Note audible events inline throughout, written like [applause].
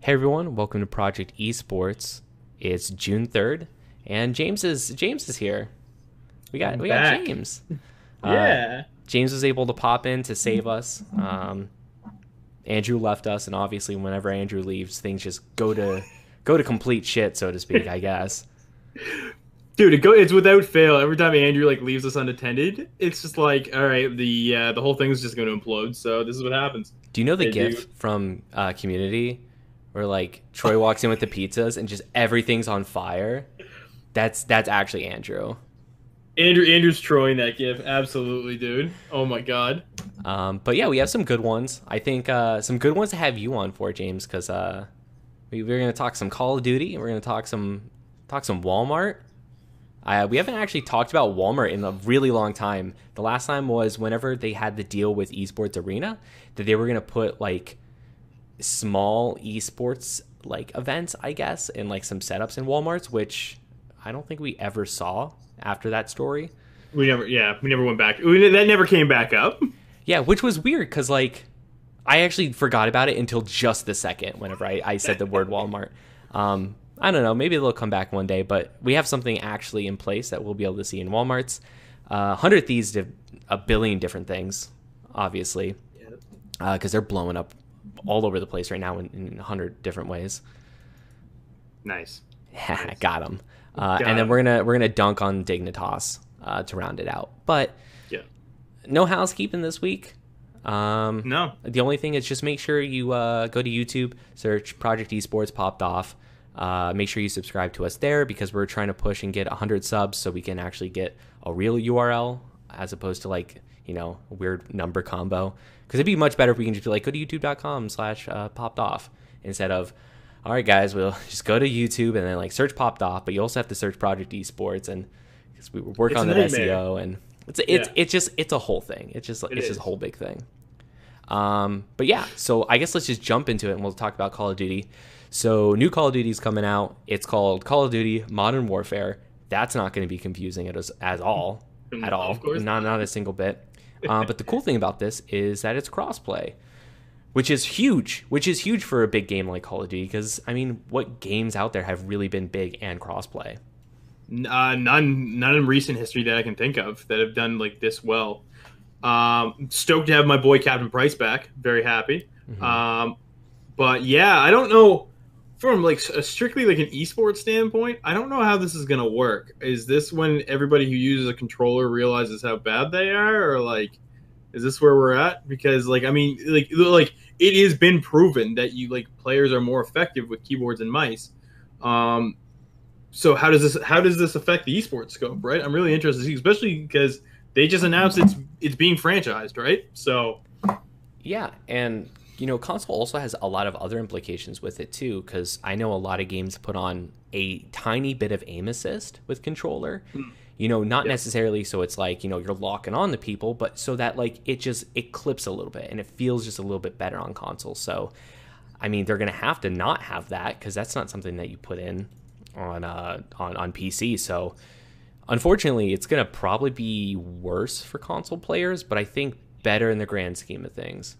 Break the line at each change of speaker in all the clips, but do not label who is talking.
Hey everyone, welcome to Project Esports. It's June third, and James is James is here. We got
I'm
we
back.
got James. [laughs] Uh,
Yeah.
James was able to pop in to save us. Um, Andrew left us, and obviously, whenever Andrew leaves, things just go to go to complete shit, so to speak. I guess. [laughs]
Dude, it go it's without fail. Every time Andrew like leaves us unattended, it's just like, all right, the uh, the whole thing's just going to implode. So this is what happens.
Do you know the
They
GIF
do.
from uh, Community, where like Troy walks in with the pizzas and just everything's on fire? That's that's actually Andrew.
Andrew Andrew's trolling that gif. Absolutely, dude. Oh my god.
Um, but yeah, we have some good ones. I think uh, some good ones to have you on for, James, because uh, we, we're going to talk some Call of Duty. and We're going to talk some talk some Walmart. Uh, we haven't actually talked about Walmart in a really long time. The last time was whenever they had the deal with Esports Arena that they were going to put like small esports like events, I guess, and like some setups in Walmarts, which I don't think we ever saw after that story.
We never yeah, we never went back. We, that never came back up.
Yeah, which was weird because like I actually forgot about it until just the second whenever I, I said the word [laughs] Walmart. Um, I don't know, maybe they'll come back one day, but we have something actually in place that we'll be able to see in Walmarts. Uh, Hundred Thieves did a billion different things, obviously, because they're blowing up all over the place right now in, in a hundred different ways.
Nice. [laughs]
Got him. Uh, and then we're gonna we're gonna dunk on Dignitas uh, to round it out. But
Yeah.
no housekeeping this week. Um,
No.
the only thing is just make sure you uh, go to YouTube, search Project Esports popped off. Uh, make sure you subscribe to us there because we're trying to push and get 100 subs so we can actually get a real URL as opposed to like, you know, a weird number combo. Because it'd be much better if we can just be like, go to youtube.com slash uh, popped off instead of, all right, guys, we'll [laughs] just go to YouTube and then like search popped off, but you also have to search Project Esports and because we work
It's
on that
nightmare.
SEO and it's it's
Yeah.
it's just it's a whole thing. It's just
It
it's just a whole big thing. Um, but yeah, so I guess let's just jump into it and we'll talk about Call of Duty. So new Call of Duty is coming out. It's called Call of Duty Modern Warfare. That's not going to be confusing at us at all, at all.
Course
not not a single bit. Uh, but the cool thing about this is that it's crossplay, which is huge. Which is huge for a big game like Call of Duty because I mean, what games out there have really been big and crossplay?
Uh, none, none in recent history that I can think of that have done like this well. Um, stoked to have my boy Captain Price back. Very happy.
Mhm.
Um, but yeah, I don't know from like a strictly like an esports standpoint. I don't know how this is gonna work. Is this when everybody who uses a controller realizes how bad they are, or like, is this where we're at? Because like, I mean, like, like it has been proven that you like players are more effective with keyboards and mice. Um, so how does this how does this affect the esports scope? Right, I'm really interested, to see, especially because they just announced it's it's being franchised, right? So
Yeah, and you know, console also has a lot of other implications with it too, because I know a lot of games put on a tiny bit of aim assist with controller.
Hmm.
You know, not
Yeah.
necessarily so it's like you know you're locking on the people, but so that like it just it clips a little bit and it feels just a little bit better on console. So, I mean, they're gonna have to not have that because that's not something that you put in on uh on on PC. So, unfortunately, it's gonna probably be worse for console players, but I think better in the grand scheme of things.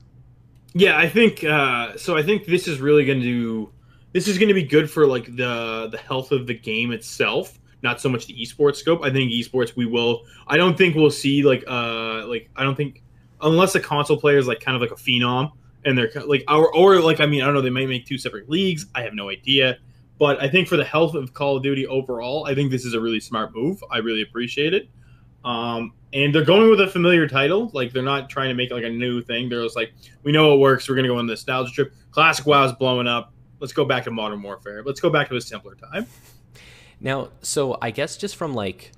Yeah, I think uh, so. I think this is really going to this is going to be good for like the the health of the game itself, not so much the esports scope. I think esports we will. I don't think we'll see like uh like I don't think unless a console player is like kind of like a phenom and they're like or or like I mean I don't know they might make two separate leagues. I have no idea. But I think for the health of Call of Duty overall, I think this is a really smart move. I really appreciate it. Um, and they're going with a familiar title. Like they're not trying to make like a new thing. They're just like, we know it works. We're gonna go on the nostalgia trip. Classic WoW is blowing up. Let's go back to Modern Warfare. Let's go back to a simpler time.
Now, so I guess just from like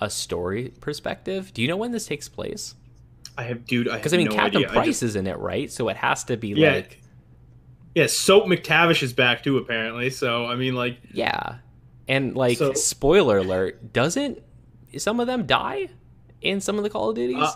a story perspective, do you know when this takes place?
I have, dude. I
Because
have
I mean,
no
Captain
idea.
Price
just-
is in it, right? So it has to be
Yeah.
like,
yeah, Soap McTavish is back too, apparently. So I mean, like,
yeah, and like
So-
spoiler alert, doesn't some of them die in some of the Call of Duties?
Uh,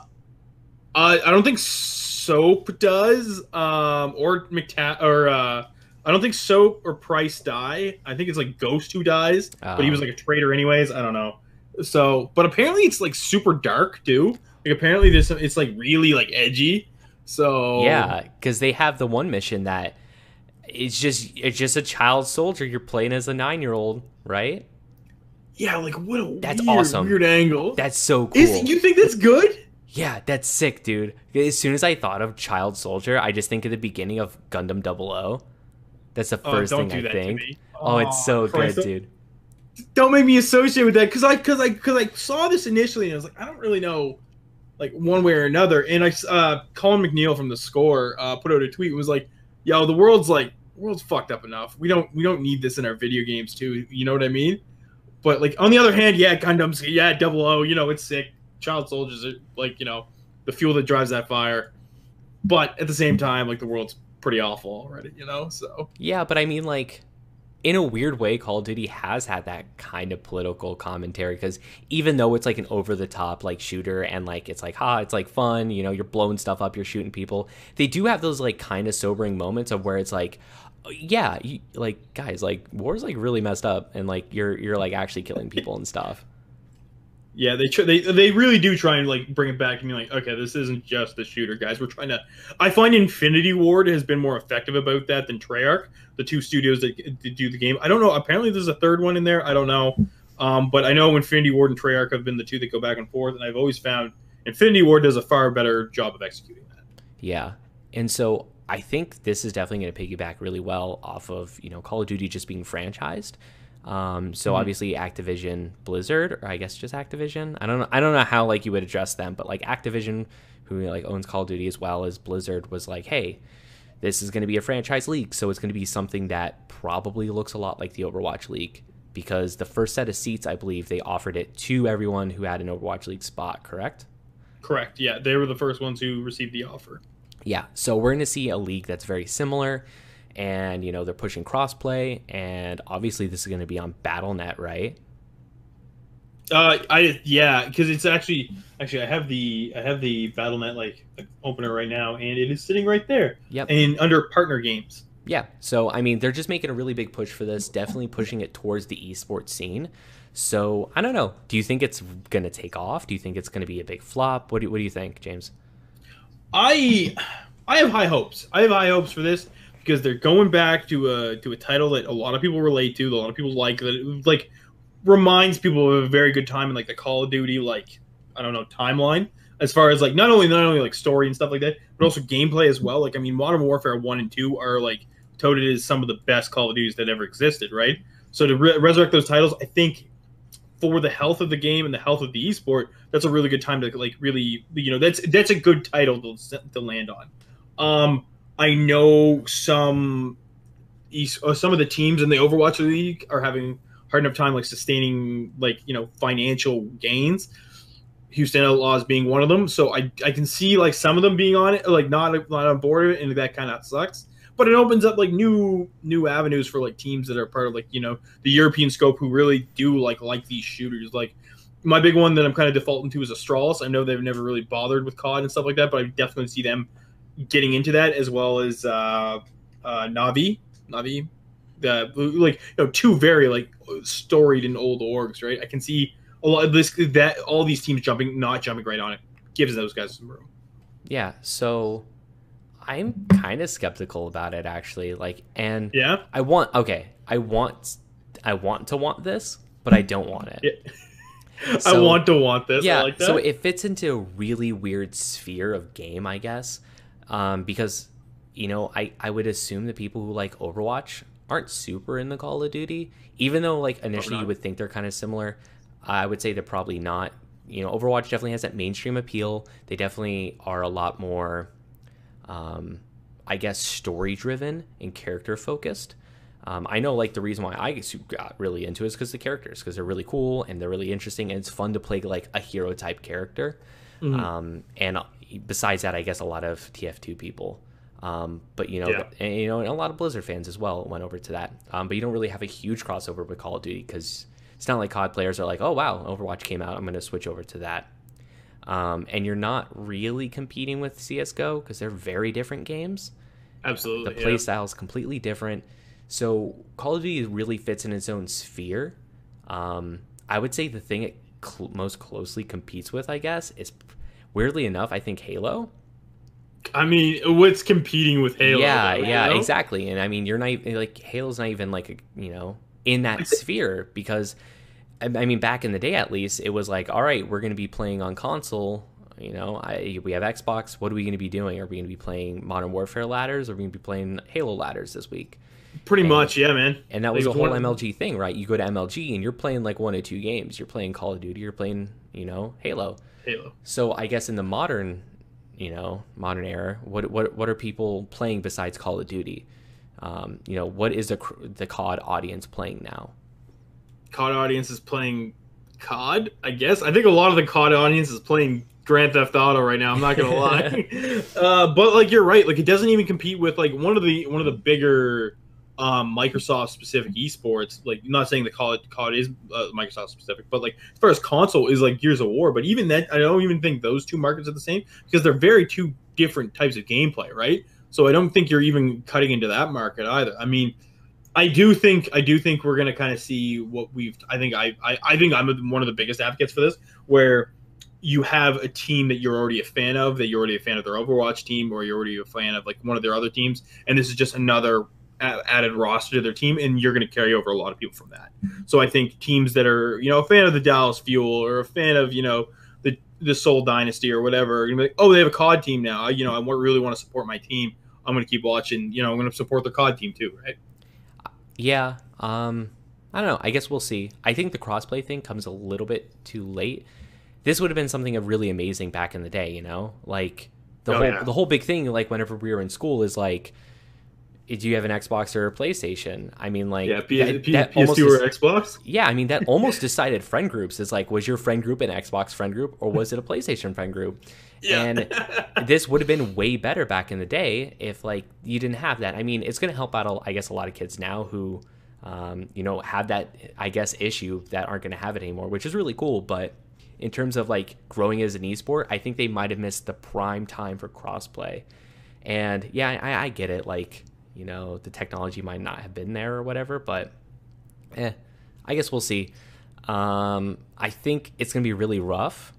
uh, I don't think Soap does, um, or McTA or uh, I don't think Soap or Price die. I think it's like Ghost who dies, but he was like a traitor anyways. I don't know. So, but apparently it's like super dark too. Like apparently there's some, it's like really like edgy. So
Yeah, because they have the one mission that it's just it's just a child soldier you're playing as a nine year old, right?
Yeah, like what a
That's
weird,
awesome.
weird angle.
That's so cool.
Is you think that's good?
Yeah, that's sick, dude. As soon as I thought of Child Soldier, I just think of the beginning of Gundam 00. That's the
Oh,
first
don't
thing
do
I
that to
think.
me.
Oh, it's so
Christ,
good, dude.
Don't make me associate with that because I because I because I saw this initially and I was like I don't really know like one way or another and I uh Colin McNeil from the score uh put out a tweet and was like yo the world's like the world's fucked up enough we don't we don't need this in our video games too you know what I mean but like on the other hand yeah Gundams yeah double O you know it's sick child soldiers are like you know the fuel that drives that fire but at the same time like the world's pretty awful already you know so
Yeah, but I mean, like, in a weird way, Call of Duty has had that kind of political commentary because even though it's like an over the top like shooter and like it's like ha, it's like fun, you know, you're blowing stuff up, you're shooting people. They do have those like kind of sobering moments of where it's like, yeah, you, like guys, like war's like really messed up and like you're you're like actually killing people and stuff. [laughs]
Yeah, they tr- they they really do try and like bring it back and be like, okay, this isn't just the shooter, guys. We're trying to. I find Infinity Ward has been more effective about that than Treyarch, the two studios that, that do the game. I don't know. Apparently, there's a third one in there. I don't know, um, but I know Infinity Ward and Treyarch have been the two that go back and forth, and I've always found Infinity Ward does a far better job of executing that.
Yeah. And so I think this is definitely going to piggyback really well off of, you know, Call of Duty just being franchised. Um, so
Mhm.
obviously Activision Blizzard, or I guess just Activision. I don't know. I don't know how like you would address them, but like Activision, who like owns Call of Duty as well as Blizzard, was like, hey, this is going to be a franchise league, so it's going to be something that probably looks a lot like the Overwatch League because the first set of seats, I believe, they offered it to everyone who had an Overwatch League spot. Correct?
Correct. Yeah, they were the first ones who received the offer.
Yeah, so we're going to see a league that's very similar, and you know they're pushing crossplay, and obviously this is going to be on BattleNet, right?
Uh, I yeah, because it's actually actually I have the I have the BattleNet like opener right now, and it is sitting right there,
Yep.
and under partner games.
Yeah. So I mean, they're just making a really big push for this, definitely pushing it towards the esports scene. So I don't know. Do you think it's going to take off? Do you think it's going to be a big flop? What do, what do you think, James?
I I have high hopes. I have high hopes for this because they're going back to a to a title that a lot of people relate to, a lot of people like, that like reminds people of a very good time in like the Call of Duty like I don't know timeline as far as like not only not only like story and stuff like that, but also gameplay as well. Like I mean, Modern Warfare one and two are like touted as some of the best Call of Duties that ever existed, right? So to re- resurrect those titles, I think for the health of the game and the health of the esport, that's a really good time to like really, you know, that's that's a good title to, to land on. Um, I know some uh, some of the teams in the Overwatch League are having hard enough time like sustaining like you know financial gains. Houston Outlaws being one of them, so I I can see like some of them being on it, like not not on board, and that kind of sucks. But it opens up like new new avenues for like teams that are part of like you know the European scope who really do like like these shooters. Like my big one that I'm kind of defaulting to is Astralis. I know they've never really bothered with COD and stuff like that, but I definitely see them getting into that as well as uh, uh, Navi. Navi, the like you know two very like storied and old orgs, right? I can see a lot of this that all these teams jumping, not jumping right on it, gives those guys some room.
Yeah. So I'm kind of skeptical about it actually. Like, and
Yeah,
I want okay, I want I want to want this, but I don't want it.
Yeah. [laughs] I want to want this.
yeah,
like that.
so it fits into a really weird sphere of game, I guess, um, because you know I I would assume the people who like Overwatch aren't super in the Call of Duty, even though like initially you would think they're kind of similar. I would say they're probably not. You know, Overwatch definitely has that mainstream appeal. They definitely are a lot more, um, I guess, story driven and character focused. Um, I know, like the reason why I got really into it is because the characters, because they're really cool and they're really interesting, and it's fun to play like a hero type character.
Mhm.
Um, and besides that, I guess a lot of TF2 people. Um, but you know,
Yeah.
and, you know, and a lot of Blizzard fans as well went over to that. Um, but you don't really have a huge crossover with Call of Duty because it's not like COD players are like, oh wow, Overwatch came out, I'm going to switch over to that. Um, and you're not really competing with CS:GO because they're very different games
Absolutely.
the
yeah.
style is completely different. So Call of Duty really fits in its own sphere. Um, I would say the thing it cl- most closely competes with, I guess, is weirdly enough, I think Halo.
I mean, what's competing with Halo?
yeah,
though, you
yeah,
know?
exactly. And I mean, you're not like Halo's not even like a, you know in that sphere because I I mean, back in the day at least, it was like, all right, we're going to be playing on console. You know, I, we have Xbox. What are we going to be doing? Are we going to be playing Modern Warfare ladders? Or are we going to be playing Halo ladders this week?
Pretty
And-
much, yeah, man.
And that was a whole MLG thing, right? You go to MLG and you're playing like one or two games. You're playing Call of Duty. You're playing, you know, Halo.
Halo.
So I guess in the modern, you know, modern era, what what what are people playing besides Call of Duty? Um, you know, what is the the COD audience playing now?
COD audience is playing COD, I guess. I think a lot of the COD audience is playing Grand Theft Auto right now. I'm not gonna lie, [laughs] [laughs] uh, but like you're right. Like it doesn't even compete with like one of the one of the bigger um, Microsoft specific esports. Like not saying the COD COD is uh, Microsoft specific, but like as far as console is like Gears of War. But even that, I don't even think those two markets are the same because they're very two different types of gameplay, right? So I don't think you're even cutting into that market either. I mean. I do think I do think we're gonna kind of see what we've. I think I, I I think I'm one of the biggest advocates for this, where you have a team that you're already a fan of, that you're already a fan of their Overwatch team, or you're already a fan of like one of their other teams, and this is just another added roster to their team, and you're going to carry over a lot of people from that. So I think teams that are you know a fan of the Dallas Fuel or a fan of you know the the Seoul Dynasty or whatever, you're like, oh, they have a COD team now. I- You know, I really want to support my team. I'm going to keep watching. You know, I'm going to support the COD team too, right?
Yeah, um, I don't know. I guess we'll see. I think the crossplay thing comes a little bit too late. This would have been something of really amazing back in the day, you know, like the
Oh,
whole
yeah.
the whole big thing. Like whenever we were in school, is like, do you have an Xbox or a PlayStation? I mean, like,
Yeah, P-
that-
P-
that almost
PS2
is-
or Xbox.
Yeah, I mean that almost decided friend groups. Is like, was your friend group an Xbox friend group or was it a PlayStation friend group? And [laughs] this would have been way better back in the day if like you didn't have that. I mean, it's going to help out, a- I guess, a lot of kids now who, um, you know, have that, I guess, issue that aren't going to have it anymore, which is really cool. But in terms of like growing as an esport, I think they might have missed the prime time for crossplay. And yeah, I, I get it. Like, you know, the technology might not have been there or whatever, but eh, I guess we'll see. Um, I think it's going to be really rough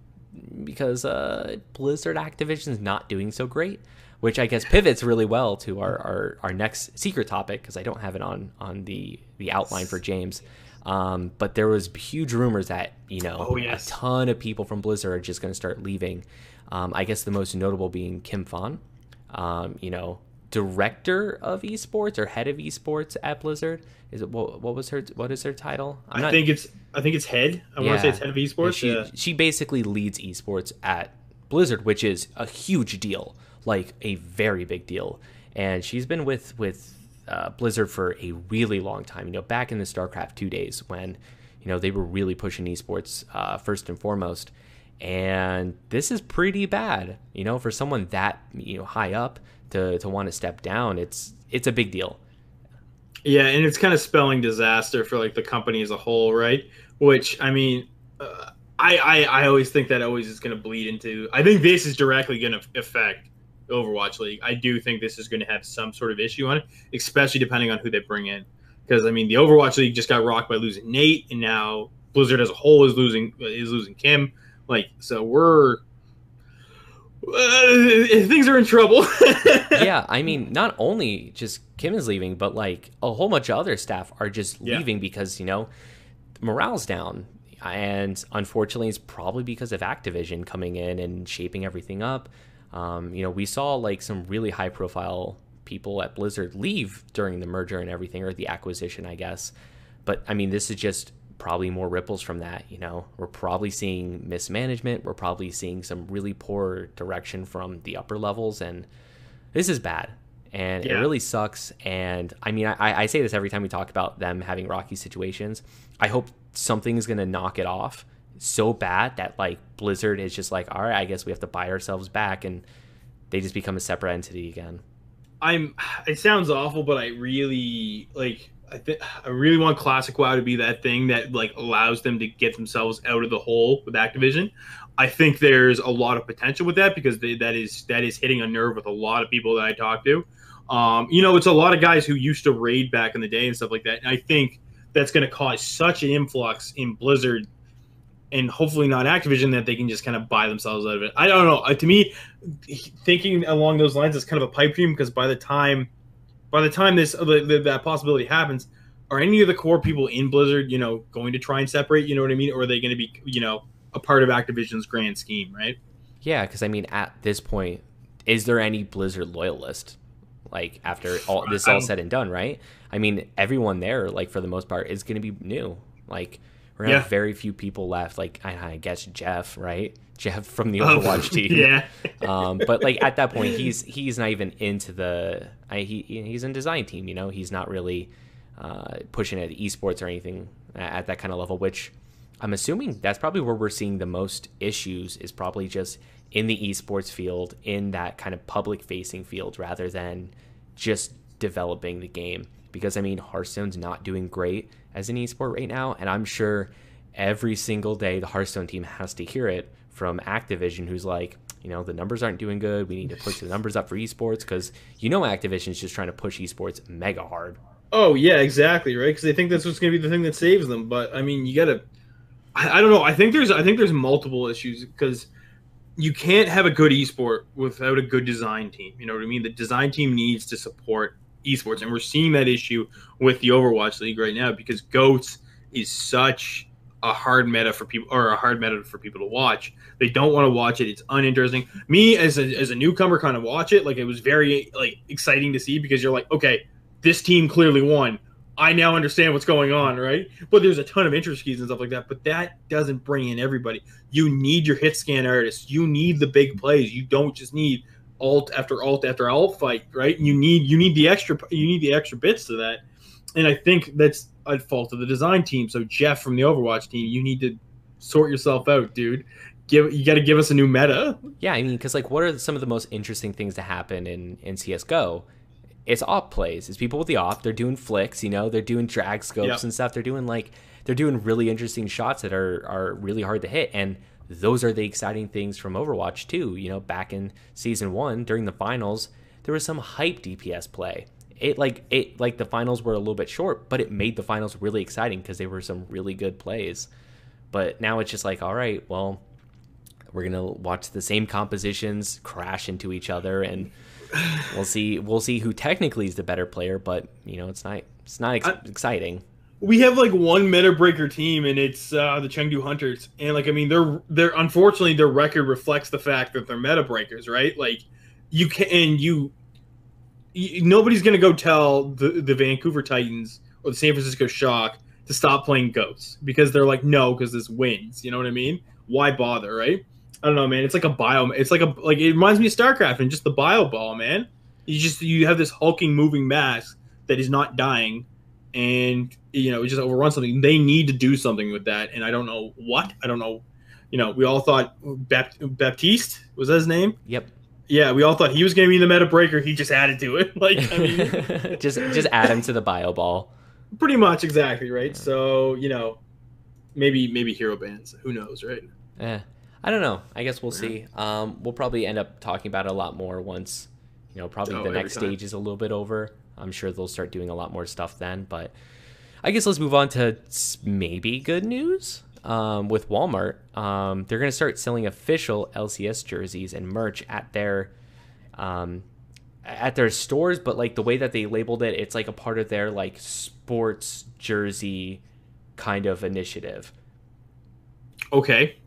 because uh, Blizzard Activision's not doing so great, which I guess pivots really well to our, our, our next secret topic because I don't have it on on the the outline for James. Um, but there was huge rumors that you know
Oh, yes.
a ton of people from Blizzard are just going to start leaving. Um, I guess the most notable being Kim Phan, um, you know, director of esports or head of esports at Blizzard. Is it what, what was her what is her title? I'm
I
not-
think it's I think it's head. I want to say it's head of esports.
she
yeah.
she basically leads esports at Blizzard, which is a huge deal, like a very big deal. And she's been with with uh, Blizzard for a really long time. You know, back in the StarCraft two days when you know they were really pushing esports uh, first and foremost. And this is pretty bad, you know, for someone that you know high up to to want to step down. It's it's a big deal.
Yeah, and it's kind of spelling disaster for like the company as a whole, right? Which I mean, uh, I, I I always think that always is going to bleed into. I think this is directly going to affect Overwatch League. I do think this is going to have some sort of issue on it, especially depending on who they bring in. Because I mean, the Overwatch League just got rocked by losing Nate, and now Blizzard as a whole is losing is losing Kim. Like, so we're uh, things are in trouble. [laughs]
yeah, I mean, not only just Kim is leaving, but like a whole bunch of other staff are just
Yeah.
leaving because you know morale's down, and unfortunately, it's probably because of Activision coming in and shaping everything up. Um, you know, we saw like some really high profile people at Blizzard leave during the merger and everything, or the acquisition, I guess. But I mean, this is just probably more ripples from that. You know, we're probably seeing mismanagement. We're probably seeing some really poor direction from the upper levels, and this is bad. And it really sucks. And I mean, I, I say this every time we talk about them having rocky situations. I hope something is going to knock it off so bad that like Blizzard is just like, all right, I guess we have to buy ourselves back, and they just become a separate entity again.
I'm. It sounds awful, but I really like. I think I really want Classic WoW to be that thing that like allows them to get themselves out of the hole with Activision. I think there's a lot of potential with that because they, that is that is hitting a nerve with a lot of people that I talk to. Um, you know, it's a lot of guys who used to raid back in the day and stuff like that. And I think that's going to cause such an influx in Blizzard and hopefully not Activision that they can just kind of buy themselves out of it. I don't know. To me, thinking along those lines is kind of a pipe dream because by the time, by the time this the, the, that possibility happens, are any of the core people in Blizzard, you know, going to try and separate? You know what I mean? Or are they going to be, you know, a part of Activision's grand scheme, right?
Yeah, because I mean, at this point, is there any Blizzard loyalist? Like after all this all said and done, right? I mean, everyone there, like for the most part, is going to be new. Like we're gonna yeah. have very few people left. Like I, I, guess Jeff, right? [laughs] Jeff from the oh, Overwatch [laughs] team.
Yeah.
um, but like at that point, [laughs] he's he's not even into the. I, he he's in design team. You know, he's not really uh, pushing at esports or anything at that kind of level. Which I'm assuming that's probably where we're seeing the most issues. Is probably just in the esports field, in that kind of public facing field, rather than just developing the game. Because I mean, Hearthstone's not doing great as an esport right now, and I'm sure every single day the Hearthstone team has to hear it from Activision, who's like, you know, the numbers aren't doing good. We need to push the numbers up for esports because you know Activision's just trying to push esports mega hard.
Oh yeah, exactly right. Because they think that's what's going to be the thing that saves them. But I mean, you got to. I, I, don't know. I think there's. I think there's multiple issues because you can't have a good esport without a good design team. You know what I mean? The design team needs to support esports, and we're seeing that issue with the Overwatch League right now because Goats is such a hard meta for people or a hard meta for people to watch. They don't want to watch it. It's uninteresting. Me as a, as a newcomer kind of watch it. Like it was very like exciting to see because you're like, okay, this team clearly won. I now understand what's going on, right? But there's a ton of interest keys and stuff like that. But that doesn't bring in everybody. You need your hit scan artists. You need the big plays. You don't just need ult after ult after ult fight, right? You need you need the extra you need the extra bits to that. And I think that's a fault of the design team. So Jeff from the Overwatch team, you need to sort yourself out, dude. Give you got to give us a new meta.
Yeah, I mean, because like, what are some of the most interesting things to happen in in CS:GO? It's op plays. It's people with the op. They're doing flicks. You know, they're doing drag scopes yep. and stuff. They're doing like they're doing really interesting shots that are are really hard to hit. And those are the exciting things from Overwatch too. You know, back in season one during the finals, there was some hype DPS play. It like it like the finals were a little bit short, but it made the finals really exciting because they were some really good plays. But now it's just like, all right, well, we're gonna watch the same compositions crash into each other, and we'll see we'll see who technically is the better player. But you know, it's not it's not ex- I, exciting
we have like one meta breaker team and it's uh, the Chengdu Hunters. And like I mean they're they're unfortunately their record reflects the fact that they're meta breakers, right? Like you can and you, you nobody's to go tell the the Vancouver Titans or the San Francisco Shock to stop playing Goats because they're like no because this wins, you know what I mean? Why bother, right? I don't know, man. It's like a bio it's like a like it reminds me of StarCraft and just the bio ball, man. You just you have this hulking moving mass that is not dying and you know just overrun something. They need to do something with that, and I don't know what. I don't know. You know, we all thought Baptiste was his name.
Yep.
Yeah, we all thought he was going to be the meta breaker. He just added to it. [laughs] Like, I
mean, [laughs] just just add him to the bio ball.
Pretty much, exactly right. Yeah. So you know, maybe maybe hero bands. Who knows, right?
Yeah, I don't know. I guess we'll see. Um, we'll probably end up talking about it a lot more once you know probably oh, the next time. stage is a little bit over. I'm sure they'll start doing a lot more stuff then. But I guess let's move on to maybe good news. Um, with Walmart, um, they're going to start selling official LCS jerseys and merch at their um, at their stores. But like the way that they labeled it, it's like a part of their like sports jersey kind of initiative.
Okay.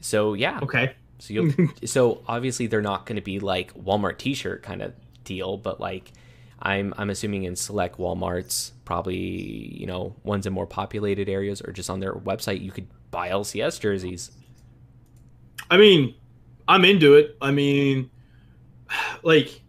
So yeah.
Okay.
So you [laughs] so obviously they're not going to be like Walmart T-shirt kind of deal, but like I'm I'm assuming in select WalMarts, probably you know ones in more populated areas or just on their website, you could buy LCS jerseys.
I mean, I'm into it. I mean, [sighs] like,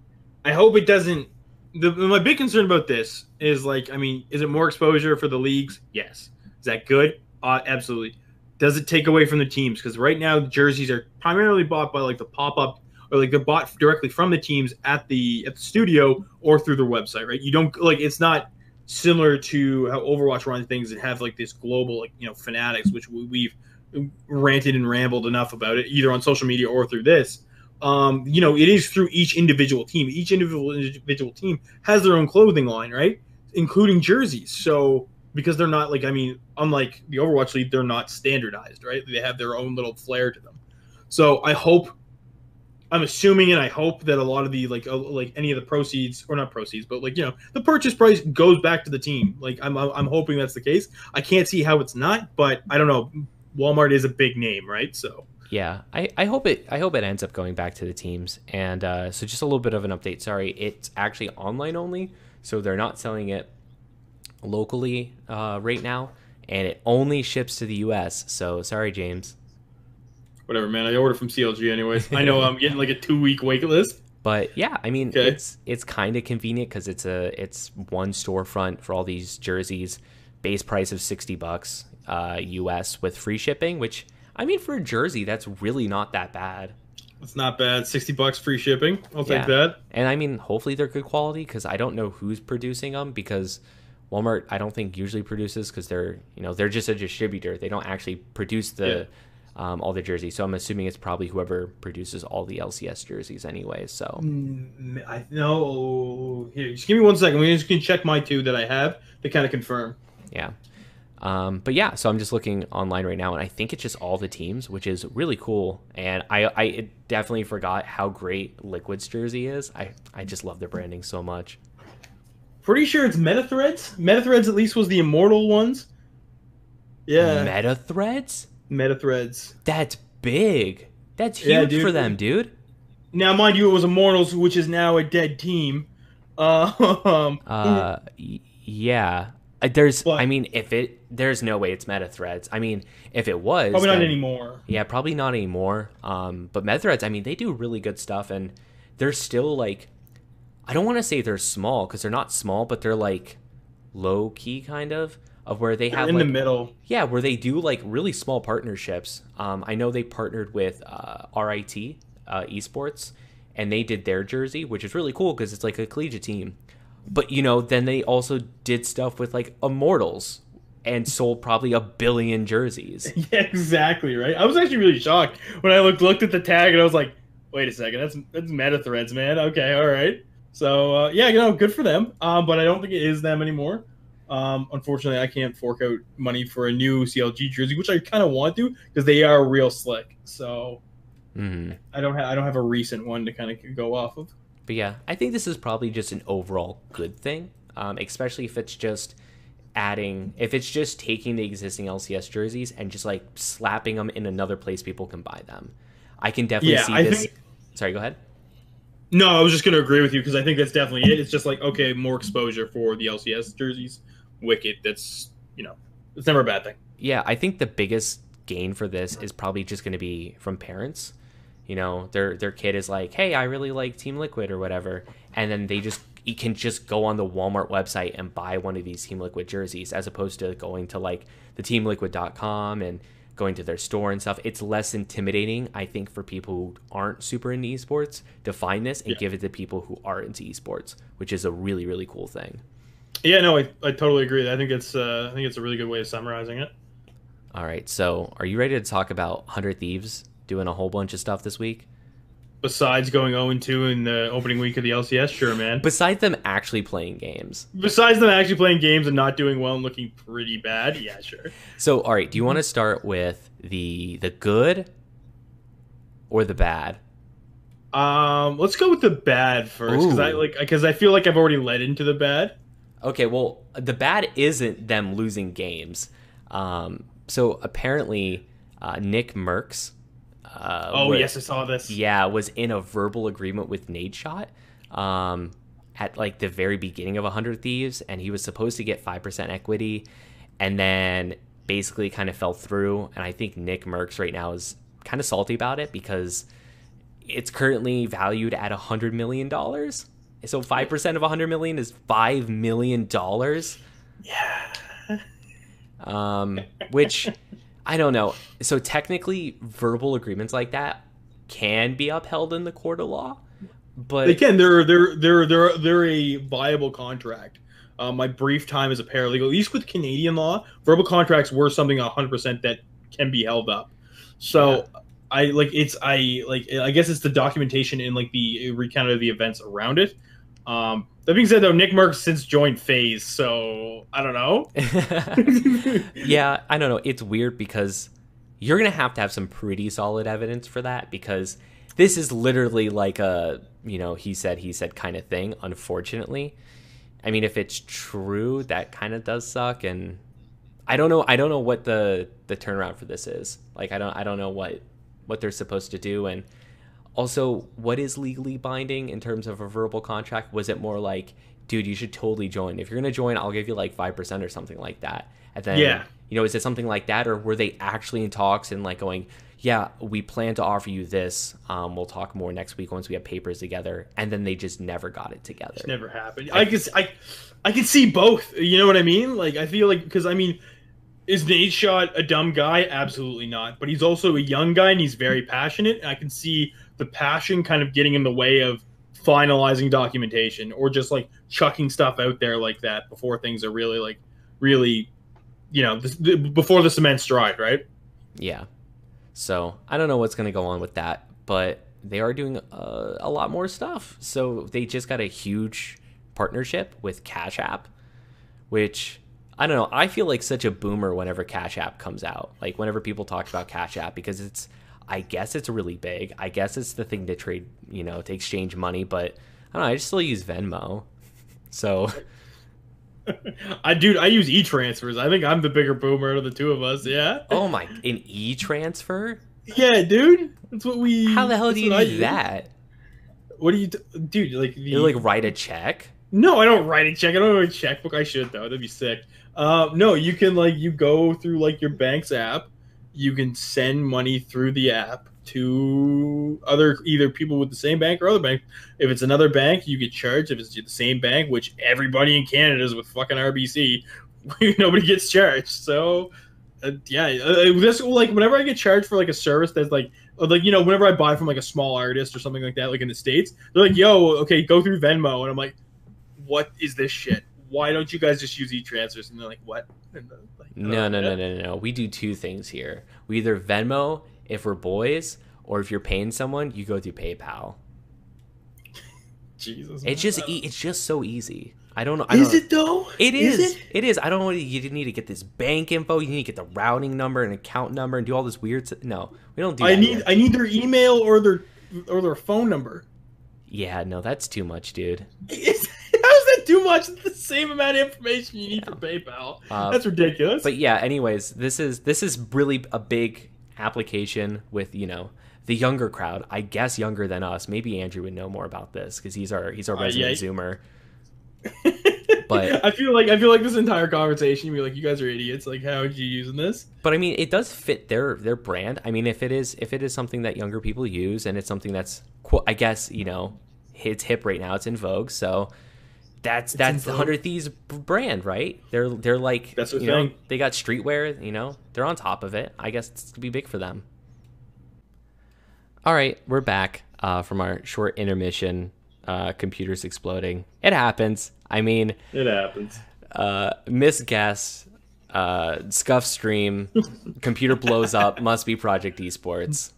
I hope it doesn't. The, my big concern about this is like, I mean, is it more exposure for the leagues? Yes. Is that good? Uh, absolutely. Does it take away from the teams? Because right now, jerseys are primarily bought by like the pop up or like they're bought directly from the teams at the at the studio or through their website, right? You don't like it's not similar to how Overwatch runs things and have like this global like you know fanatics, which we've ranted and rambled enough about it either on social media or through this. Um, you know, it is through each individual team. Each individual individual team has their own clothing line, right? Including jerseys. So because they're not like I mean, unlike the Overwatch League, they're not standardized, right? They have their own little flair to them. So I hope, I'm assuming, and I hope that a lot of the like uh, like any of the proceeds or not proceeds, but like you know the purchase price goes back to the team. Like I'm I'm hoping that's the case. I can't see how it's not, but I don't know. Walmart is a big name, right? So
yeah, I, I hope it I hope it ends up going back to the teams. And uh, so just a little bit of an update. Sorry, it's actually online only, so they're not selling it locally uh, right now, and it only ships to the U.S. So sorry, James.
Whatever, man. I order from CLG anyways. I know [laughs] I'm getting like a two week wait list.
But yeah, I mean
Okay.
it's it's kind of convenient because it's a it's one storefront for all these jerseys, base price of sixty bucks uh, U.S. with free shipping. Which I mean for a jersey, that's really not that bad.
It's not bad. Sixty bucks free shipping. I'll
Yeah.
take that.
And I mean, hopefully they're good quality because I don't know who's producing them because Walmart I don't think usually produces because they're you know they're just a distributor. They don't actually produce the um, all the jerseys. So I'm assuming it's probably whoever produces all the LCS jerseys anyway. So
Mm, I know. Here, just give me one second. We just can check my two that I have to kind of confirm.
yeah. Um, but yeah, so I'm just looking online right now, and I think it's just all the teams, which is really cool. And I, I definitely forgot how great Liquid's jersey is. I, I just love their branding so much.
Pretty sure it's Metathreads. Metathreads at least was the immortal ones. Yeah, Metathreads?
That's big. That's huge
Yeah,
for them, dude.
Now, mind you, it was Immortals, which is now a dead team. [laughs] Um,
Uh, yeah. Uh, There's,
But-
I mean, if it, there's no way it's Metathreads. I mean, if it was,
probably not
then-
anymore.
Yeah, probably not anymore. Um, but Metathreads, I mean, they do really good stuff, and they're still like, I don't want to say they're small because they're not small, but they're like low key kind of of where they
They're
have
in
like
the middle.
yeah, where they do like really small partnerships. Um, I know they partnered with uh, RIT uh, Esports, and they did their jersey, which is really cool because it's like a collegiate team. But you know, then they also did stuff with like Immortals and sold probably a billion jerseys. [laughs]
Yeah, exactly right. I was actually really shocked when I looked looked at the tag and I was like, "Wait a second, that's that's Metathreads, man." Okay, all right. So uh, yeah, you know, good for them. Um, but I don't think it is them anymore. Um, unfortunately, I can't fork out money for a new CLG jersey, which I kind of want to because they are real slick. So
hmm
I don't have I don't have a recent one to kind of go off of.
But yeah, I think this is probably just an overall good thing, um, especially if it's just adding, if it's just taking the existing LCS jerseys and just like slapping them in another place people can buy them. I can definitely
Yeah,
see
I
this.
think-
Sorry, go ahead.
No, I was just going to agree with you because I think that's definitely it. It's just like okay, more exposure for the LCS jerseys. Wicked. That's you know, it's never a bad thing.
Yeah, I think the biggest gain for this is probably just going to be from parents. You know, their their kid is like, "Hey, I really like Team Liquid or whatever," and then they just you can just go on the Walmart website and buy one of these Team Liquid jerseys as opposed to going to like the teamliquid.com and going to their store and stuff. It's less intimidating, I think, for people who aren't super into esports to find this and
Yeah.
give it to people who are into esports, which is a really really cool thing.
Yeah, no, I, I totally agree. I think it's uh, I think it's a really good way of summarizing it.
All right, so are you ready to talk about Hundred Thieves doing a whole bunch of stuff this week?
Besides going 0 2 in the opening week of the LCS, sure, man.
Besides them actually playing games.
besides them actually playing games and not doing well and looking pretty bad, yeah, sure.
So, all right, do you want to start with the the good or the bad?
Um, let's go with the bad first because I like because I feel like I've already led into the bad.
Okay, well, the bad isn't them losing games. Um, so apparently, uh, Nick Merckx. Uh,
Oh
wa-
yes, I saw this.
yeah, was in a verbal agreement with Nadeshot um, at like the very beginning of 100 Thieves, and he was supposed to get 5% equity, and then basically kind of fell through. And I think Nick Merckx right now is kind of salty about it because it's currently valued at $100 million. So 5% of 100 million is $5 million.
Yeah.
Um, which I don't know. So technically, verbal agreements like that can be upheld in the court of law, but
They can. They're they're they're they're they're a viable contract. Uh, my brief time as a paralegal, at least with Canadian law, verbal contracts were something 100% that can be held up. So I like it's I like I guess it's the documentation in like the recount of the events around it. Um, That being said, though, Nick Merckx since joined Phase, so I don't know. [laughs] [laughs]
yeah, I don't know. It's weird because you're gonna have to have some pretty solid evidence for that because this is literally like a you know he said he said kind of thing. Unfortunately, I mean if it's true, that kind of does suck, and I don't know. I don't know what the the turnaround for this is. Like I don't I don't know what what they're supposed to do and also what is legally binding in terms of a verbal contract was it more like dude you should totally join if you're going to join i'll give you like 5% or something like that and then
Yeah.
you know is it something like that or were they actually in talks and like going yeah we plan to offer you this um, we'll talk more next week once we have papers together and then they just never got it together
It's never happened. I can I I can see both. You know what I mean? Like I feel like because I mean, is Nadeshot a dumb guy? Absolutely not. But he's also a young guy and he's very passionate. And I can see the passion kind of getting in the way of finalizing documentation or just like chucking stuff out there like that before things are really like really, you know, the, before the cement's dried, right?
Yeah. So I don't know what's going to go on with that, but they are doing uh, a lot more stuff. So they just got a huge partnership with Cash App, which I don't know. I feel like such a boomer whenever Cash App comes out. Like whenever people talk about Cash App because it's, I guess it's really big. I guess it's the thing to trade, you know, to exchange money. But I don't know. I just still use Venmo. [laughs] So [laughs]
I dude, I use e transfers. I think I'm the bigger boomer of the two of us. Yeah. [laughs]
oh my, an e transfer.
Yeah, dude. That's what we.
How the hell do you
I
do
use.
that?
What do you, dude? Like the,
You like write a check.
No, I don't write a check. I don't have a checkbook. I should though. That'd be sick. Uh, no, you can like you go through like your bank's app. You can send money through the app to other either people with the same bank or other bank. If it's another bank, you get charged. If it's the same bank, which everybody in Canada is with fucking RBC, [laughs] nobody gets charged. So. Uh, yeah, uh, this like whenever I get charged for like a service that's like like you know whenever I buy from like a small artist or something like that like in the states they're like yo okay go through Venmo and I'm like what is this shit? Why don't you guys just use e-transfers? And they're like, what? Like,
No,
"Oh,
no, no, no, no, no. We do two things here. We either Venmo if we're boys, or if you're paying someone, you go through PayPal. [laughs]
Jesus.
It's just e- it's just so easy. I don't know. I
Is
don't,
it though?
It is.
it?
it is. I don't know. You need to get this bank info. You need to get the routing number and account number and do all this weird. No, we don't do.
I
that
need
here.
I need their email or their or their phone number.
Yeah, no, that's too much, dude. [laughs]
Is, too much? The same amount of information you need for PayPal.
Uh,
That's ridiculous.
But yeah, anyways, this is this is really a big application with you know the younger crowd. I guess younger than us. Maybe Andrew would know more about this because he's our he's our
Uh,
resident
yeah.
Zoomer. [laughs] but-
I feel like I feel like this entire conversation, you'd be like, you guys are idiots. Like, how are you using this?
But I mean, it does fit their their brand. I mean, if it is if it is something that younger people use and it's something that's I guess you know it's hip right now. It's in vogue. So that's
in
that's the
vogue.
Hundred Thieves brand, right? They're they're like
That's their
you know they got streetwear. You know they're on top of it. I guess it's gonna be big for them. All right, we're back uh, from our short intermission. Uh, computers exploding. It happens. I mean,
It happens.
uh, misguess, uh, scuff stream, [laughs] computer blows up, must be Project Esports.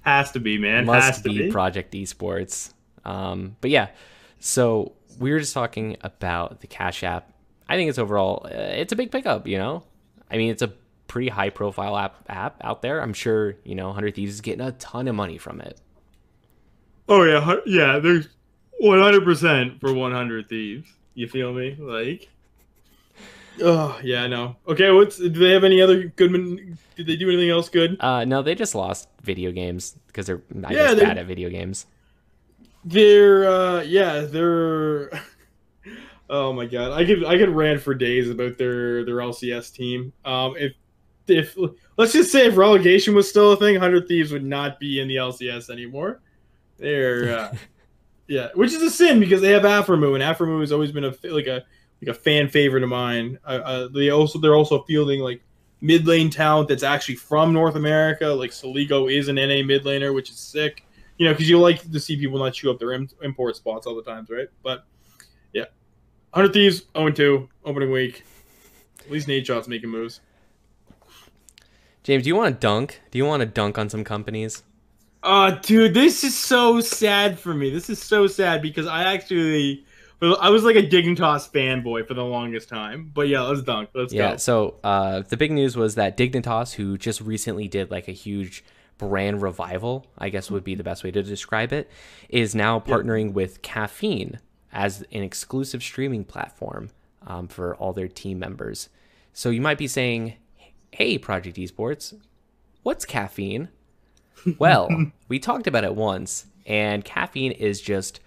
Has to be, man. Has
Must
to
be,
be.
Project Esports. Um, but yeah, so we were just talking about the Cash App. I think it's overall, uh, it's a big pickup, you know? I mean, it's a pretty high profile app, app out there. I'm sure, you know, 100 Thieves is getting a ton of money from it.
Oh yeah, yeah. There's 100 percent for 100 thieves. You feel me? Like, oh yeah, I know. Okay, what's do they have any other good? Did they do anything else good?
Uh, no, they just lost video games because they're, I
Yeah,
guess, bad at video games.
They're uh yeah, they're. [laughs] Oh my god, I could I could rant for days about their their LCS team. Um, if if let's just say if relegation was still a thing, Hundred Thieves would not be in the LCS anymore. They're uh, [laughs] yeah, which is a sin because they have Aphromoo, and Aphromoo has always been a like a like a fan favorite of mine. Uh, uh, they also they're also fielding like mid lane talent that's actually from North America. Like Soligo is an NA mid laner, which is sick. You know, because you like to see people not chew up their import spots all the times, right? But yeah, Hundred Thieves 0 2 opening week. At least Nadeshot's making moves.
James, do you want to dunk? Do you want to dunk on some companies?
Uh, dude, this is so sad for me. This is so sad because I actually I was like a Dignitas fanboy for the longest time. But yeah, let's dunk. Let's
yeah.
go.
So uh, the big news was that Dignitas, who just recently did like a huge brand revival, I guess would be the best way to describe it, is now partnering with Caffeine as an exclusive streaming platform um, for all their team members. So you might be saying, "Hey, Project Esports, what's caffeine?" [laughs] Well, we talked about it once, and caffeine is just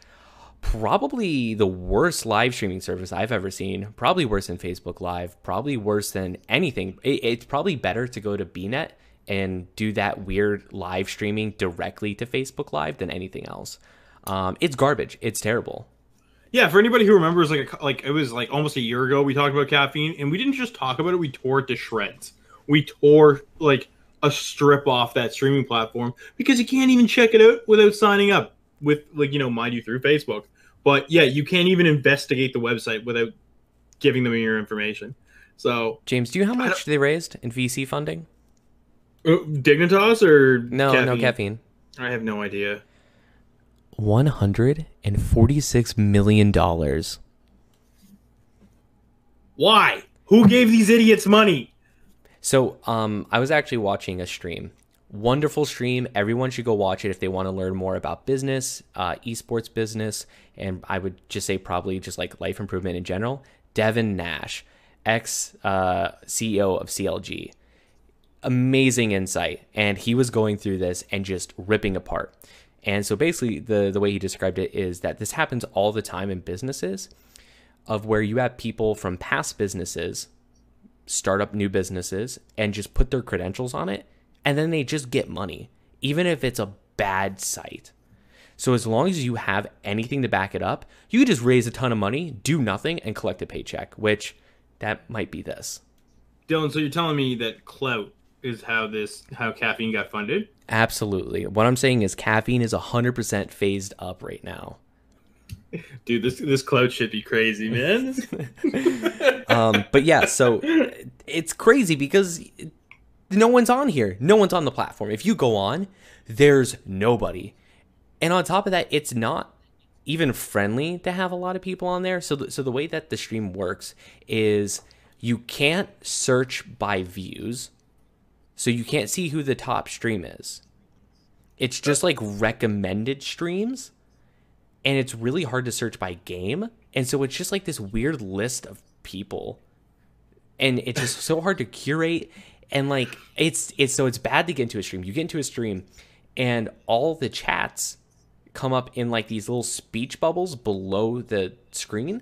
probably the worst live streaming service I've ever seen. Probably worse than Facebook Live. Probably worse than anything. It, it's probably better to go to BNet and do that weird live streaming directly to Facebook Live than anything else. Um, it's garbage. It's terrible.
Yeah, for anybody who remembers, like a, like it was like almost a year ago, we talked about caffeine, and we didn't just talk about it; we tore it to shreds. We tore like a strip off that streaming platform because you can't even check it out without signing up with like you know mind you through Facebook. But yeah, you can't even investigate the website without giving them your information. So
James, do you know how much they raised in VC funding?
Uh, Dignitas or
No, no caffeine.
I have no idea.
One hundred and forty-six million dollars.
Why? Who gave these idiots money?
So, um, I was actually watching a stream. Wonderful stream. Everyone should go watch it if they want to learn more about business, uh, esports business, and I would just say probably just like life improvement in general. Devin Nash, ex uh, CEO of CLG, amazing insight, and he was going through this and just ripping apart. And so basically, the the way he described it is that this happens all the time in businesses, of where you have people from past businesses start up new businesses and just put their credentials on it and then they just get money even if it's a bad site so as long as you have anything to back it up you just raise a ton of money do nothing and collect a paycheck which that might be this
Dylan, so you're telling me that clout is how this how caffeine got funded?
absolutely what i'm saying is caffeine is 100% phased up right now
Dude, this this cloud should be crazy, man. [laughs] [laughs]
um, but yeah, so it's crazy because no one's on here. No one's on the platform. If you go on, there's nobody. And on top of that, it's not even friendly to have a lot of people on there. So, the, so the way that the stream works is you can't search by views, so you can't see who the top stream is. It's just like recommended streams, and it's really hard to search by game. And so it's just like this weird list of people, and it's just so hard to curate. And like it's it's so it's bad to get into a stream. You get into a stream, and all the chats come up in like these little speech bubbles below the screen.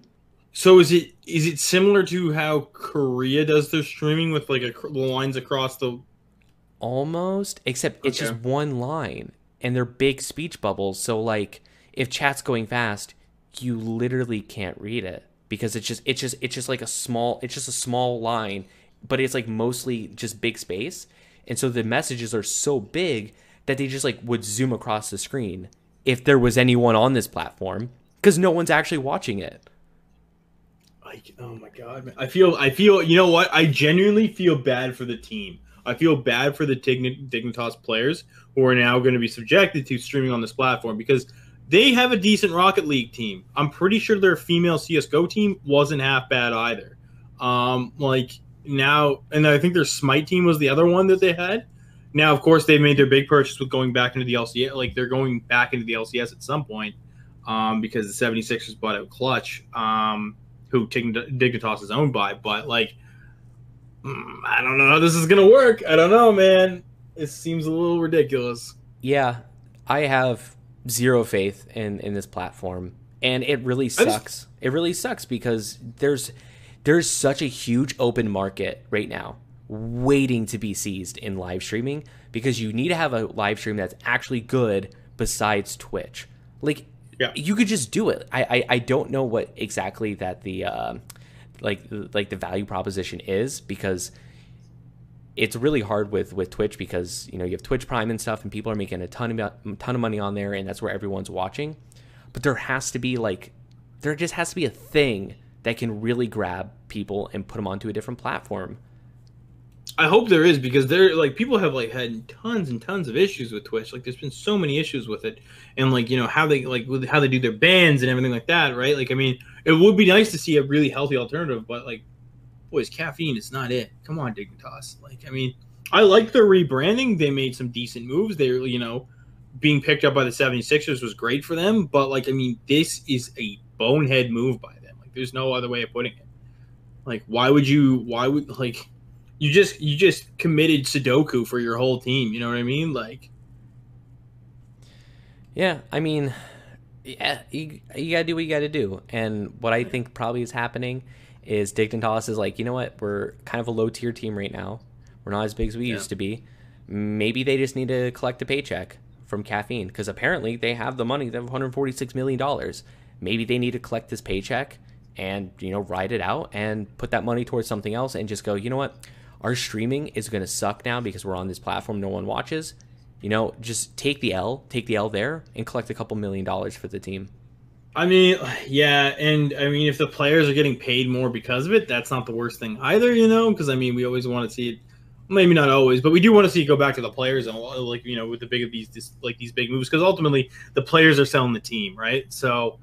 so is it is it similar to how Korea does their streaming with like a, the lines across the?
Almost except it's just one line and they're big speech bubbles so like if chat's going fast you literally can't read it because it's just it's just it's just like a small it's just a small line but it's like mostly just big space and so the messages are so big that they just like would zoom across the screen if there was anyone on this platform because no one's actually watching it
Like, oh my god, man. I feel I feel you know what? I genuinely feel bad for the team. I feel bad for the Digni- Dignitas players who are now going to be subjected to streaming on this platform because they have a decent Rocket League team. I'm pretty sure their female CS:GO team wasn't half bad either. Um, like now, and I think their Smite team was the other one that they had. Now, of course, they've made their big purchase with going back into the LCS. Like they're going back into the LCS at some point um, because the 76ers bought out Clutch, um, who Dignitas is owned by. But like, mm, I don't know how this is gonna work. I don't know, man. It seems a little ridiculous.
yeah i have zero faith in in this platform and it really
just-
sucks it really sucks because there's there's such a huge open market right now waiting to be seized in live streaming because you need to have a live stream that's actually good besides twitch like
Yeah.
you could just do it i i, I don't know what exactly that the um like like the value proposition is because it's really hard with with Twitch because you know you have Twitch Prime and stuff, and people are making a ton of a ton of money on there, and that's where everyone's watching. But there has to be like, there just has to be a thing that can really grab people and put them onto a different platform.
I hope there is because there like people have like had tons and tons of issues with Twitch. Like there's been so many issues with it, and like you know how they like with how they do their bans and everything like that, right? Like I mean, it would be nice to see a really healthy alternative, but like, boys, caffeine is not it. Come on, Dignitas. Like I mean, I like their rebranding. They made some decent moves. They're you know being picked up by the 76ers was great for them, but like I mean, this is a bonehead move by them. Like there's no other way of putting it. Like why would you? Why would like? You just you just committed Sudoku for your whole team. You know what I mean? Like,
yeah, I mean, yeah, you, you gotta do what you gotta do. And what I think probably is happening is Dignitas is like, you know what, we're kind of a low tier team right now. We're not as big as we yeah. used to be. Maybe they just need to collect a paycheck from caffeine because apparently they have the money. They have 146 million dollars. Maybe they need to collect this paycheck and you know ride it out and put that money towards something else and just go. You know what? Our streaming is going to suck now because we're on this platform no one watches. You know, just take the L, take the L there, and collect a couple million dollars for the team.
I mean, [sighs] yeah, and I mean, if the players are getting paid more because of it, that's not the worst thing either, you know. Because I mean, we always want to see it, maybe not always, but we do want to see it go back to the players and uh, like you know with the big of these like these big moves because ultimately the players are selling the team, right? So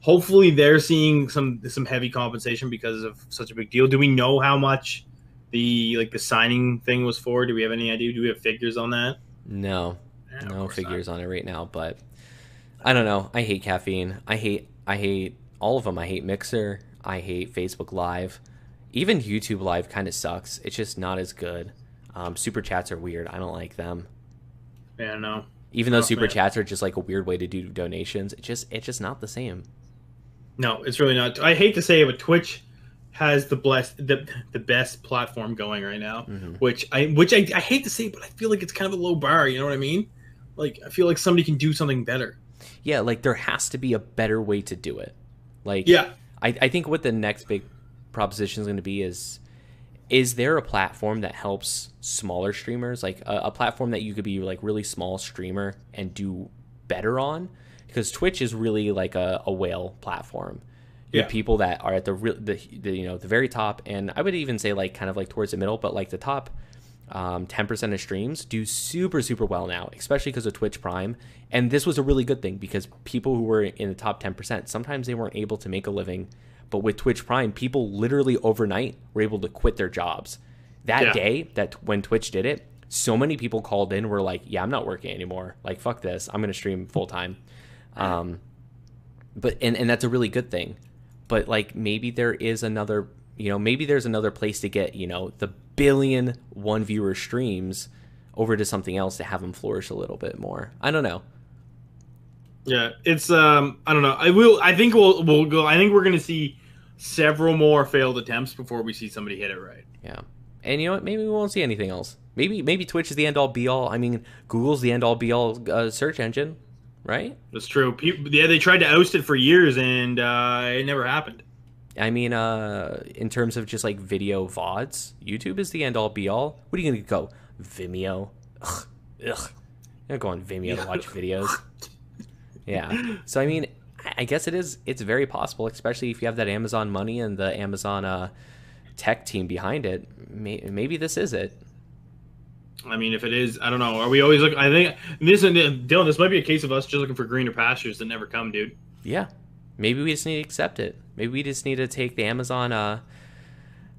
hopefully they're seeing some some heavy compensation because of such a big deal. Do we know how much? The like the signing thing was for? Do we have any idea? Do we have figures on that?
No, yeah, no figures not. on it right now. But I don't know. I hate caffeine. I hate I hate all of them. I hate Mixer. I hate Facebook Live. Even YouTube Live kind of sucks. It's just not as good. Um, super chats are weird. I don't like them.
Yeah, no.
Even though oh, super man. chats are just like a weird way to do donations, it just it's just not the same.
No, it's really not. I hate to say it, but Twitch has the best the, the best platform going right now mm-hmm. which i which I, I hate to say but i feel like it's kind of a low bar you know what i mean? Like i feel like somebody can do something better.
Yeah like there has to be a better way to do it. Like
yeah.
I, I think what the next big proposition is going to be is is there a platform that helps smaller streamers? Like a, a platform that you could be like really small streamer and do better on? Because twitch is really like a, a whale platform yeah. the people that are at the, real, the, the you know the very top, and I would even say like kind of like towards the middle, but like the top um, 10% of streams do super super well now especially because of twitch prime and this was a really good thing because people who were in the top 10% sometimes they weren't able to make a living but with twitch prime people literally overnight were able to quit their jobs. That yeah. day that when twitch did it so many people called in were like yeah i'm not working anymore. Like fuck this. I'm gonna stream full time. [laughs] Um, but and, and that's a really good thing but like maybe there is another you know maybe there's another place to get you know the billion one viewer streams over to something else to have them flourish a little bit more. I don't know.
Yeah it's um i don't know. I will i think we'll we'll go i think we're gonna see several more failed attempts before we see somebody hit it right.
Yeah. And you know what? Maybe we won't see anything else. Maybe maybe twitch is the end all be all. I mean google's the end all be all uh, search engine right?
That's true. People, yeah, they tried to oust it for years, and uh, it never happened.
I mean, uh, in terms of just like video vods, YouTube is the end all be all. What are you gonna go? Vimeo? Ugh, ugh. You're going Vimeo to watch [laughs] videos. Yeah. So I mean, I guess it is. It's very possible, especially if you have that Amazon money and the Amazon uh, tech team behind it. May- maybe this is it.
I mean, if it is, I don't know. Are we always looking? I think this and Dylan, this might be a case of us just looking for greener pastures that never come, dude.
Yeah, maybe we just need to accept it. Maybe we just need to take the Amazon, uh,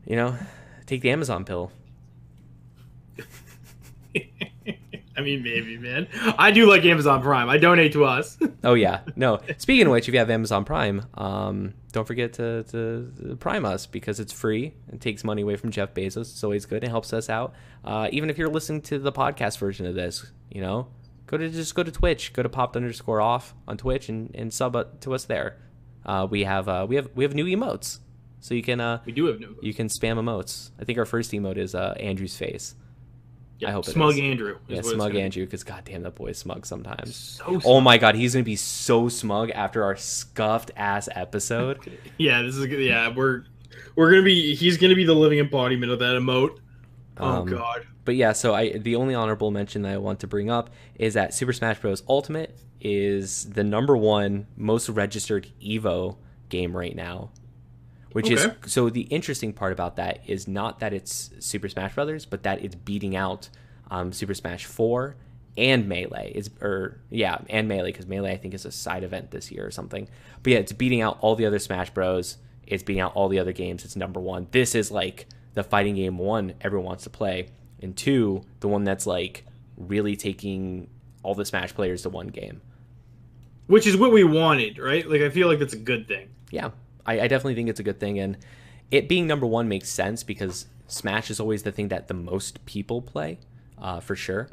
you know, take the Amazon pill.
I mean, maybe, man. I do like Amazon Prime. I donate to us. [laughs]
oh yeah, no. Speaking of which, if you have Amazon Prime, um, don't forget to, to, prime us because it's free. It takes money away from Jeff Bezos. It's always good. It helps us out. Uh, even if you're listening to the podcast version of this, you know, go to just go to Twitch, go to popped underscore off on Twitch and, and sub to us there. Uh, we have uh, we have we have new emotes, so you can uh,
we do have new.
You can spam emotes. I think our first emote is uh, Andrew's face.
I hope smug Andrew.
Yeah, smug Andrew. Because goddamn, that boy is smug sometimes. So smug. Oh my god, he's gonna be so smug after our scuffed ass episode. [laughs]
yeah, this is yeah. We're we're gonna be. He's gonna be the living embodiment of that emote. Oh um, god.
But yeah, so I the only honorable mention that I want to bring up is that Super Smash Bros. Ultimate is the number one most registered Evo game right now Which is so the interesting part about that is not that it's Super Smash Brothers, but that it's beating out um, Super Smash Four and Melee. Is or yeah, and Melee because Melee I think is a side event this year or something. But yeah, it's beating out all the other Smash Bros. It's beating out all the other games. It's number one. This is like the fighting game one everyone wants to play, and two the one that's like really taking all the Smash players to one game.
Which is what we wanted, right? Like I feel like that's a good thing.
yeah, I, I definitely think it's a good thing, and it being number one makes sense because Smash is always the thing that the most people play, uh, for sure.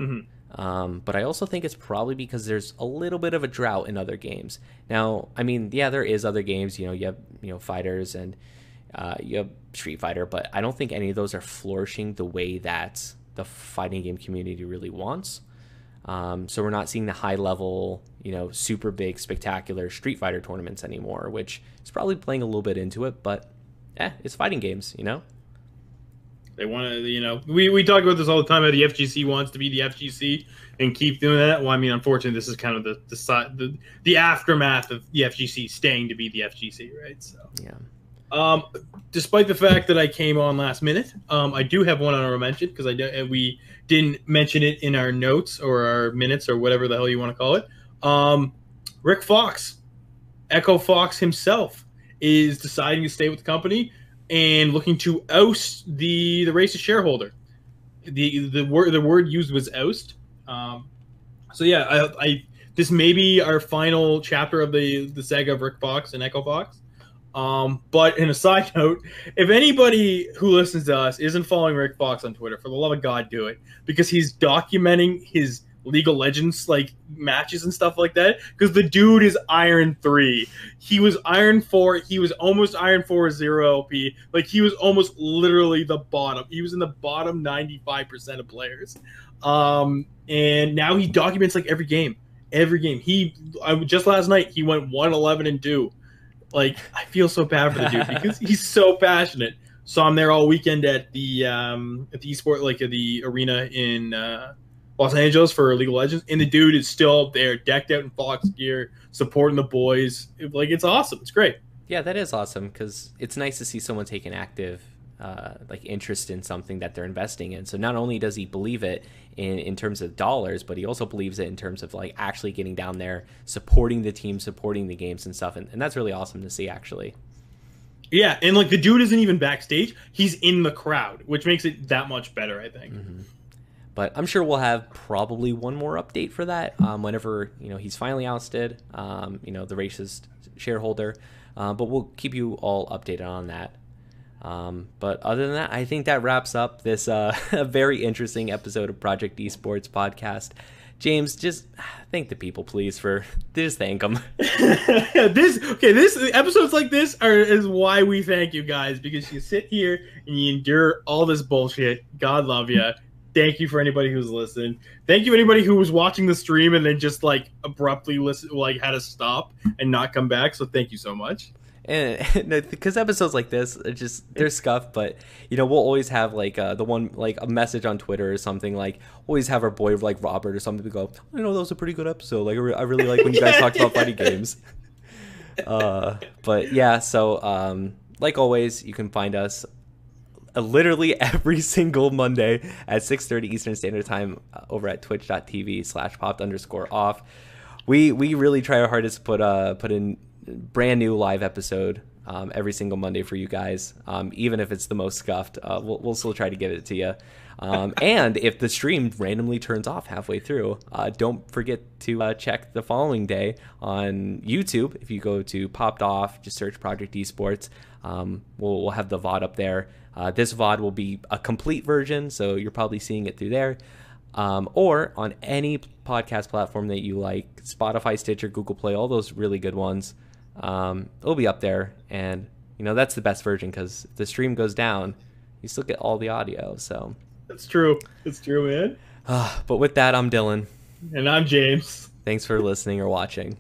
Um, but I also think it's probably because there's a little bit of a drought in other games. Now, I mean, yeah, there is other games. You know, you have you know fighters and uh, you have Street Fighter, but I don't think any of those are flourishing the way that the fighting game community really wants. Um, so we're not seeing the high level, you know, super big, spectacular Street Fighter tournaments anymore, which is probably playing a little bit into it. But yeah, it's fighting games, you know.
They want to, you know, we, we talk about this all the time. How the FGC wants to be the FGC and keep doing that. Well, I mean, unfortunately, this is kind of the the side the, the aftermath of the FGC staying to be the FGC, right? So,
Yeah.
Um, despite the fact that I came on last minute, um, I do have one honorable mention because I don't- we didn't mention it in our notes or our minutes or whatever the hell you want to call it. Um, Rick Fox, Echo Fox himself, is deciding to stay with the company and looking to oust the the racist shareholder. the the word the word used was oust. Um, so yeah, I, I this may be our final chapter of the the saga of Rick Fox and Echo Fox. Um, but in a side [laughs] note, if anybody who listens to us isn't following Rick Fox on Twitter, for the love of God, do it because he's documenting his League of Legends like matches and stuff like that. Because the dude is Iron Three, he was Iron Four, he was almost Iron Four Zero LP, like he was almost literally the bottom. He was in the bottom ninety five percent of players, um, and now he documents like every game, every game. He I, just last night he went one eleven and two. Like I feel so bad for the dude because he's so passionate. So I'm there all weekend at the um, at the esport like at the arena in uh, Los Angeles for League of Legends, and the dude is still there, decked out in Fox gear, supporting the boys. Like it's awesome. It's great.
Yeah, that is awesome because it's nice to see someone take an active uh, like interest in something that they're investing in. So not only does he believe it in, in terms of dollars, but he also believes it in terms of like actually getting down there, supporting the team, supporting the games and stuff. And, and that's really awesome to see actually.
Yeah, and like the dude isn't even backstage; he's in the crowd, which makes it that much better. I think.
But I'm sure we'll have probably one more update for that um, whenever you know he's finally ousted. Um, you know the racist shareholder, uh, but we'll keep you all updated on that. Um, but other than that, I think that wraps up this uh, [laughs] very interesting episode of Project Esports podcast. James, just [sighs] thank the people, please, for [laughs] just thank them. [laughs]
this okay. This episodes like this are is why we thank you guys because you sit here and you endure all this bullshit. God love you. Thank you for anybody who's listened. Thank you anybody who was watching the stream and then just like abruptly listen, like had to stop and not come back. So thank you so much.
And [laughs] because episodes like this are just they're scuffed but you know we'll always have like uh, the one like a message on twitter or something like always have our boy like robert or something to go i know that was a pretty good episode. Like i, re- I really like when you guys talked about [laughs] fighting games. Uh but yeah so um like always you can find us uh, literally [laughs] every single monday at 6.30 eastern standard time uh, over at twitch.tv slash popped underscore off. We we really try our hardest to put uh put in brand new live episode um, every single Monday for you guys. Um, even if it's the most scuffed, uh, we'll, we'll still try to get it to you. Um, [laughs] and if the stream randomly turns off halfway through, uh, don't forget to uh, check the following day on YouTube. If you go to Popped Off, just search Project Esports. Um, we'll, we'll have the VOD up there. Uh, this VOD will be a complete version, so you're probably seeing it through there um, or on any podcast platform that you like Spotify, Stitcher, Google Play, all those really good ones. Um, it'll be up there. And, you know, that's the best version because if the stream goes down, you still get all the audio. So,
That's true. It's true, man.
uh, [sighs] but with that, I'm Dylan.
And I'm James.
Thanks for listening or watching.